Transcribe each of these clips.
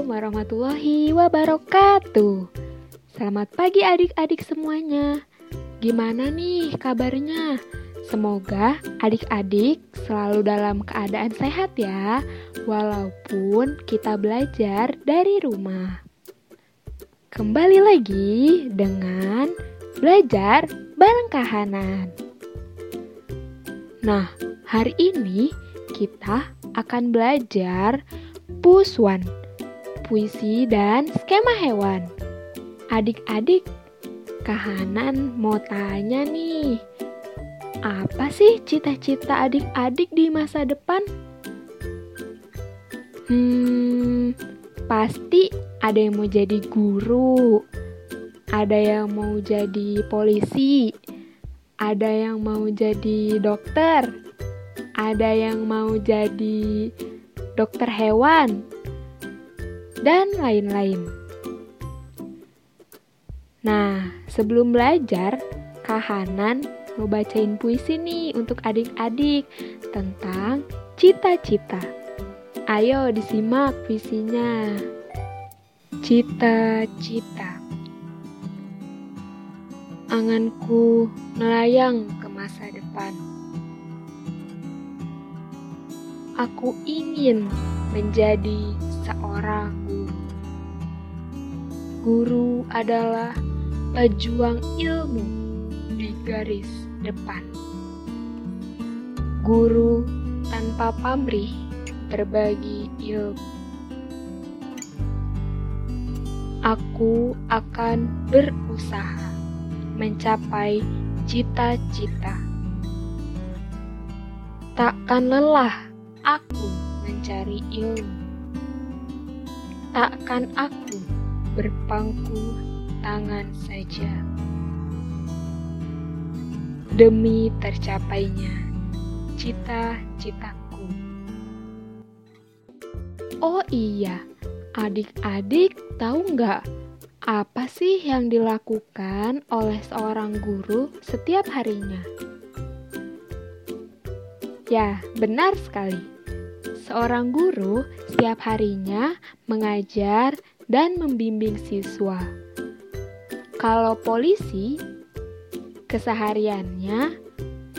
Assalamualaikum warahmatullahi wabarakatuh. Selamat pagi adik-adik semuanya. Gimana nih kabarnya? Semoga adik-adik selalu dalam keadaan sehat ya, walaupun kita belajar dari rumah. Kembali lagi dengan belajar bareng kahanan. Nah, hari ini kita akan belajar Puswan, puisi dan skema hewan. Adik-adik, kahanan mau tanya nih, apa sih cita-cita adik-adik di masa depan? Hmm, pasti ada yang mau jadi guru, ada yang mau jadi polisi, ada yang mau jadi dokter, ada yang mau jadi dokter hewan, dan lain-lain. Nah, sebelum belajar, Kahanan mau bacain puisi nih untuk adik-adik tentang cita-cita. Ayo disimak puisinya. Cita-cita. Anganku melayang ke masa depan Aku ingin menjadi seorang guru. Adalah pejuang ilmu di garis depan. Guru tanpa pamrih berbagi ilmu. Aku akan berusaha mencapai cita-cita. Takkan lelah aku mencari ilmu. Takkan aku berpangku tangan saja. Demi tercapainya cita-citaku. Oh iya, adik-adik tahu nggak apa sih yang dilakukan oleh seorang guru setiap harinya? Ya, benar sekali. Seorang guru setiap harinya mengajar dan membimbing siswa. Kalau polisi, kesehariannya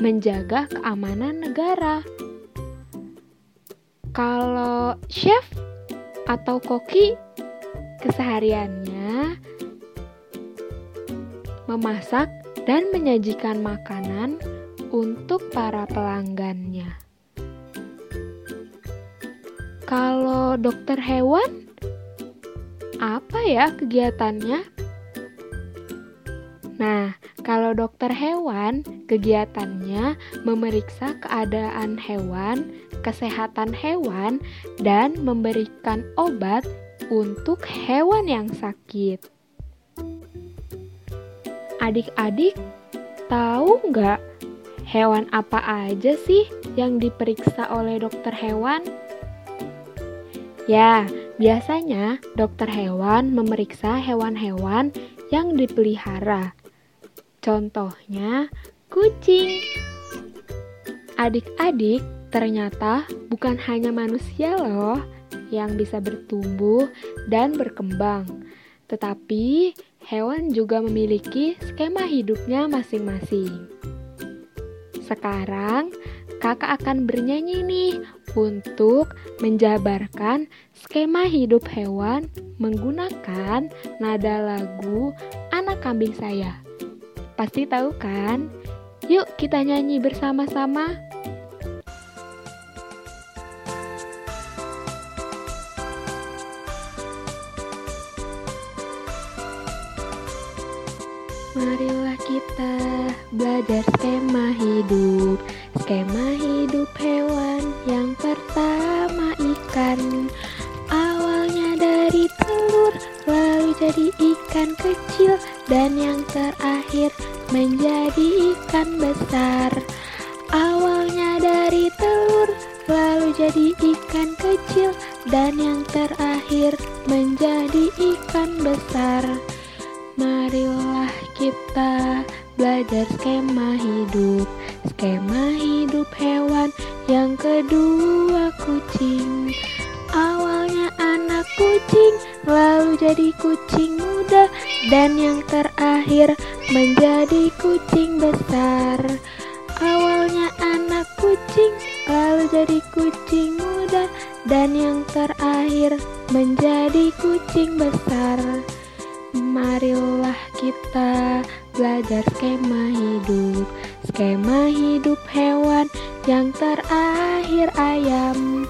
menjaga keamanan negara. Kalau chef atau koki, kesehariannya memasak dan menyajikan makanan untuk para pelanggannya. Kalau dokter hewan, apa ya kegiatannya? Nah, kalau dokter hewan, kegiatannya memeriksa keadaan hewan, kesehatan hewan, dan memberikan obat untuk hewan yang sakit. Adik-adik, tahu nggak Hewan apa aja sih yang diperiksa oleh dokter hewan? Ya, biasanya dokter hewan memeriksa hewan-hewan yang dipelihara. Contohnya, kucing. Adik-adik, ternyata bukan hanya manusia loh yang bisa bertumbuh dan berkembang, tetapi hewan juga memiliki skema hidupnya masing-masing. Sekarang kakak akan bernyanyi nih untuk menjabarkan skema hidup hewan menggunakan nada lagu Anak Kambing Saya. Pasti tahu kan? Yuk kita nyanyi bersama-sama. Belajar skema hidup. Skema hidup hewan yang pertama ikan. Awalnya dari telur lalu jadi ikan kecil Dan yang terakhir menjadi ikan besar. Awalnya dari telur lalu jadi ikan kecil Dan yang terakhir menjadi ikan besar terakhir menjadi kucing besar. Awalnya anak kucing, lalu jadi kucing muda, dan yang terakhir menjadi kucing besar. Marilah kita belajar skema hidup, skema hidup hewan yang terakhir ayam.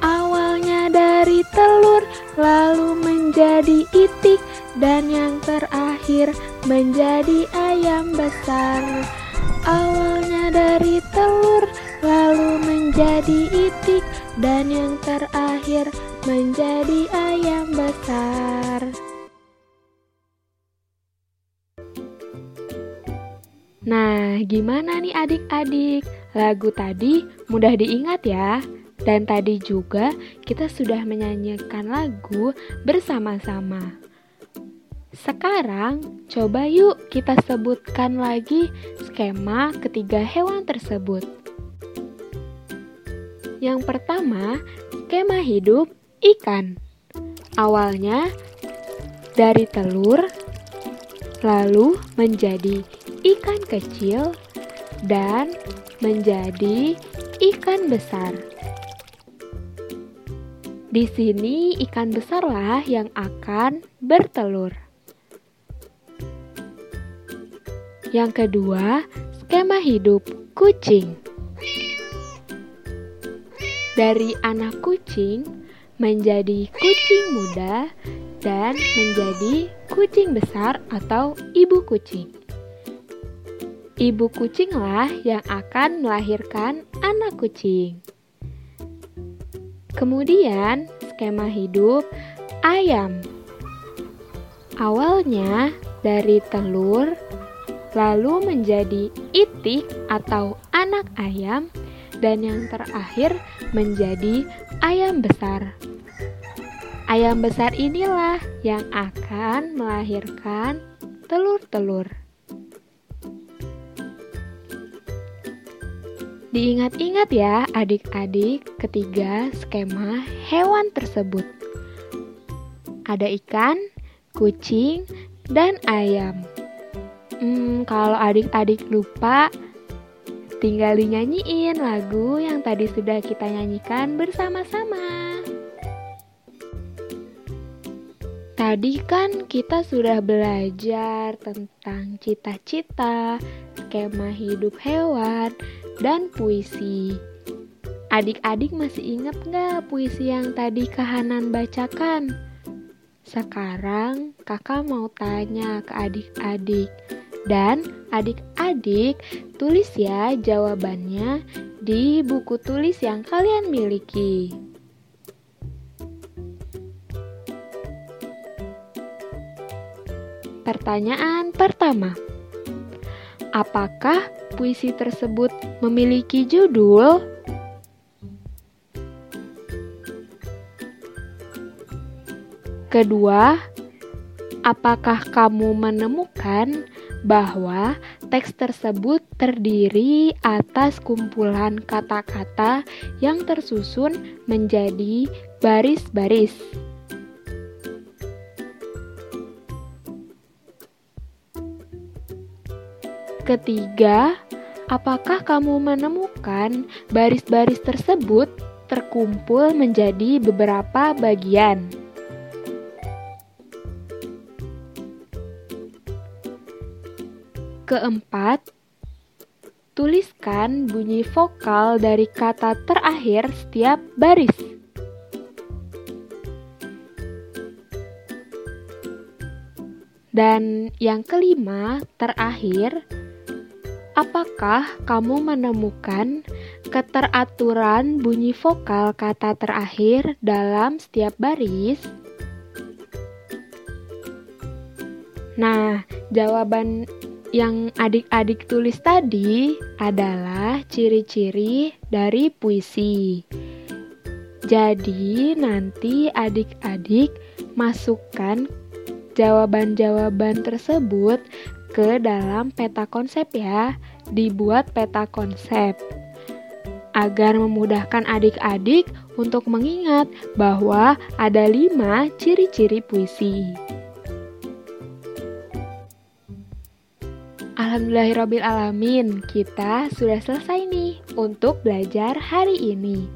Awalnya dari telur, lalu menjadi itik, dan yang terakhir menjadi ayam besar. Awalnya dari telur, lalu menjadi itik, dan yang terakhir menjadi ayam besar. Nah, gimana nih adik-adik? Lagu tadi mudah diingat ya. Dan tadi juga kita sudah menyanyikan lagu bersama-sama. Sekarang coba yuk kita sebutkan lagi skema ketiga hewan tersebut. Yang pertama, skema hidup ikan. Awalnya dari telur, lalu menjadi ikan kecil, dan menjadi ikan besar. Di sini ikan besarlah yang akan bertelur. Yang kedua, skema hidup kucing. Dari anak kucing menjadi kucing muda dan menjadi kucing besar atau ibu kucing. Ibu kucinglah yang akan melahirkan anak kucing. Kemudian, skema hidup ayam. Awalnya dari telur, lalu menjadi itik atau anak ayam, dan yang terakhir menjadi ayam besar. Ayam besar inilah yang akan melahirkan telur-telur. Diingat-ingat ya adik-adik ketiga skema hewan tersebut. Ada ikan, kucing, dan ayam. Hmm, kalau adik-adik lupa, tinggal dinyanyiin lagu yang tadi sudah kita nyanyikan bersama-sama. Tadi kan kita sudah belajar tentang cita-cita, skema hidup hewan, dan puisi. Adik-adik masih ingat nggak puisi yang tadi Kahanan bacakan? Sekarang kakak mau tanya ke adik-adik dan adik-adik tulis ya jawabannya di buku tulis yang kalian miliki. Pertanyaan pertama. Apakah puisi tersebut memiliki judul? Kedua, apakah kamu menemukan bahwa teks tersebut terdiri atas kumpulan kata-kata yang tersusun menjadi baris-baris? Ketiga, apakah kamu menemukan baris-baris tersebut terkumpul menjadi beberapa bagian? Keempat, tuliskan bunyi vokal dari kata terakhir setiap baris. Dan yang kelima, terakhir, Apakah kamu menemukan keteraturan bunyi vokal kata terakhir dalam setiap baris? Nah, jawaban yang adik-adik tulis tadi adalah ciri-ciri dari puisi. Jadi, nanti adik-adik masukkan jawaban-jawaban tersebut ke dalam peta konsep ya, dibuat peta konsep. agar memudahkan adik-adik untuk mengingat bahwa ada lima ciri-ciri puisi. Alhamdulillahirrohmanirrohim, kita sudah selesai nih untuk belajar hari ini.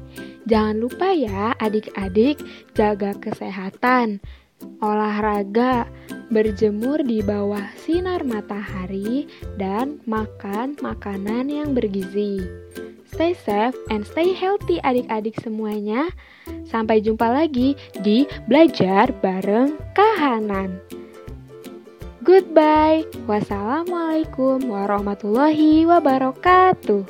Jangan lupa ya adik-adik jaga kesehatan, olahraga, berjemur di bawah sinar matahari, dan makan makanan yang bergizi. Stay safe and stay healthy adik-adik semuanya. Sampai jumpa lagi di Belajar Bareng Kahanan. Goodbye. Wassalamualaikum warahmatullahi wabarakatuh.